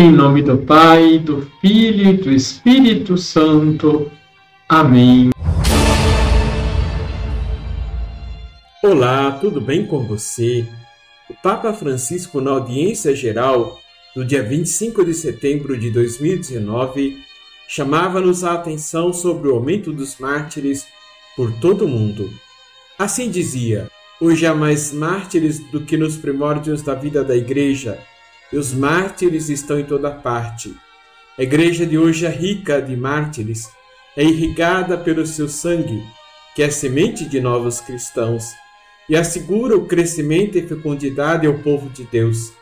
Em nome do Pai, do Filho e do Espírito Santo. Amém. Olá, tudo bem com você? O Papa Francisco, na audiência geral do dia 25 de setembro de 2019, chamava-nos a atenção sobre o aumento dos mártires por todo o mundo. Assim dizia: Hoje há mais mártires do que nos primórdios da vida da Igreja e os mártires estão em toda parte. A igreja de hoje é rica de mártires, é irrigada pelo seu sangue, que é semente de novos cristãos, e assegura o crescimento e fecundidade ao povo de Deus.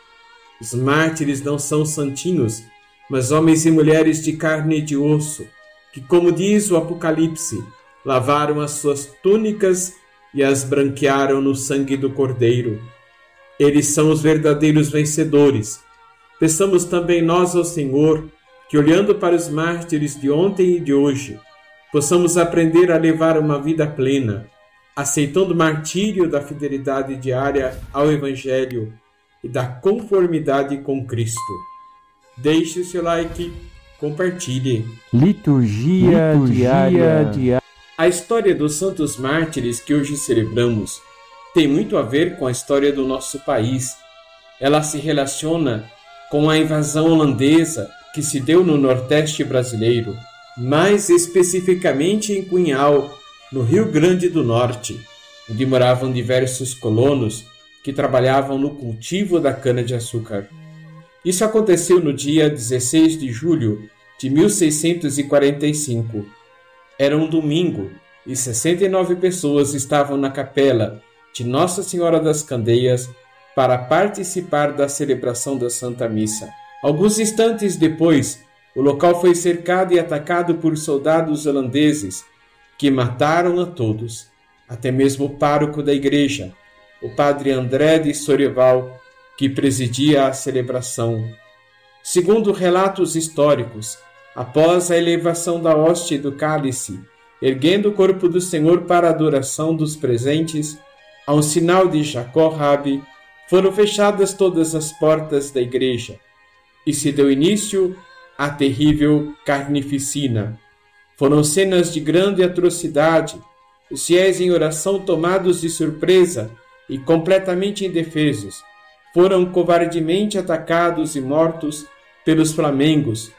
Os mártires não são santinhos, mas homens e mulheres de carne e de osso, que, como diz o Apocalipse, lavaram as suas túnicas e as branquearam no sangue do Cordeiro eles são os verdadeiros vencedores. Peçamos também nós ao Senhor que, olhando para os mártires de ontem e de hoje, possamos aprender a levar uma vida plena, aceitando o martírio da fidelidade diária ao Evangelho e da conformidade com Cristo. Deixe o seu like, compartilhe. Liturgia, Liturgia diária. diária. A história dos santos mártires que hoje celebramos tem muito a ver com a história do nosso país. Ela se relaciona com a invasão holandesa que se deu no Nordeste brasileiro, mais especificamente em Cunhal, no Rio Grande do Norte, onde moravam diversos colonos que trabalhavam no cultivo da cana-de-açúcar. Isso aconteceu no dia 16 de julho de 1645. Era um domingo e 69 pessoas estavam na capela de Nossa Senhora das Candeias para participar da celebração da Santa Missa. Alguns instantes depois, o local foi cercado e atacado por soldados holandeses que mataram a todos, até mesmo o pároco da igreja, o padre André de Sorival, que presidia a celebração. Segundo relatos históricos, após a elevação da hoste do cálice, erguendo o corpo do Senhor para a adoração dos presentes, ao sinal de Jacó Rabi, foram fechadas todas as portas da igreja e se deu início à terrível carnificina. Foram cenas de grande atrocidade, os fiéis em oração tomados de surpresa e completamente indefesos, foram covardemente atacados e mortos pelos flamengos,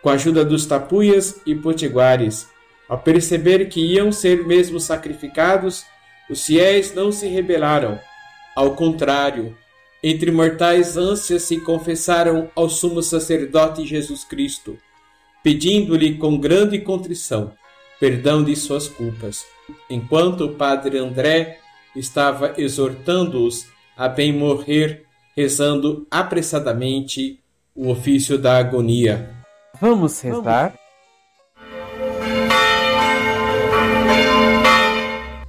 com a ajuda dos tapuias e potiguares, ao perceber que iam ser mesmo sacrificados os fiéis não se rebelaram. Ao contrário, entre mortais ânsias se confessaram ao sumo sacerdote Jesus Cristo, pedindo-lhe com grande contrição perdão de suas culpas, enquanto o padre André estava exortando-os a bem morrer, rezando apressadamente o ofício da agonia. Vamos rezar?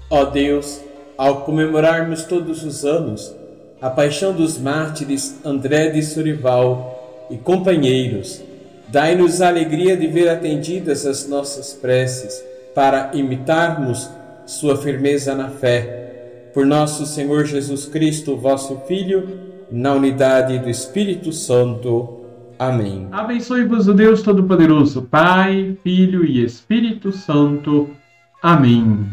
Ó Deus, ao comemorarmos todos os anos a paixão dos mártires André de Surival e companheiros, dai-nos a alegria de ver atendidas as nossas preces para imitarmos sua firmeza na fé. Por nosso Senhor Jesus Cristo, vosso Filho, na unidade do Espírito Santo. Amém. Abençoe-vos o Deus Todo-Poderoso, Pai, Filho e Espírito Santo. Amém.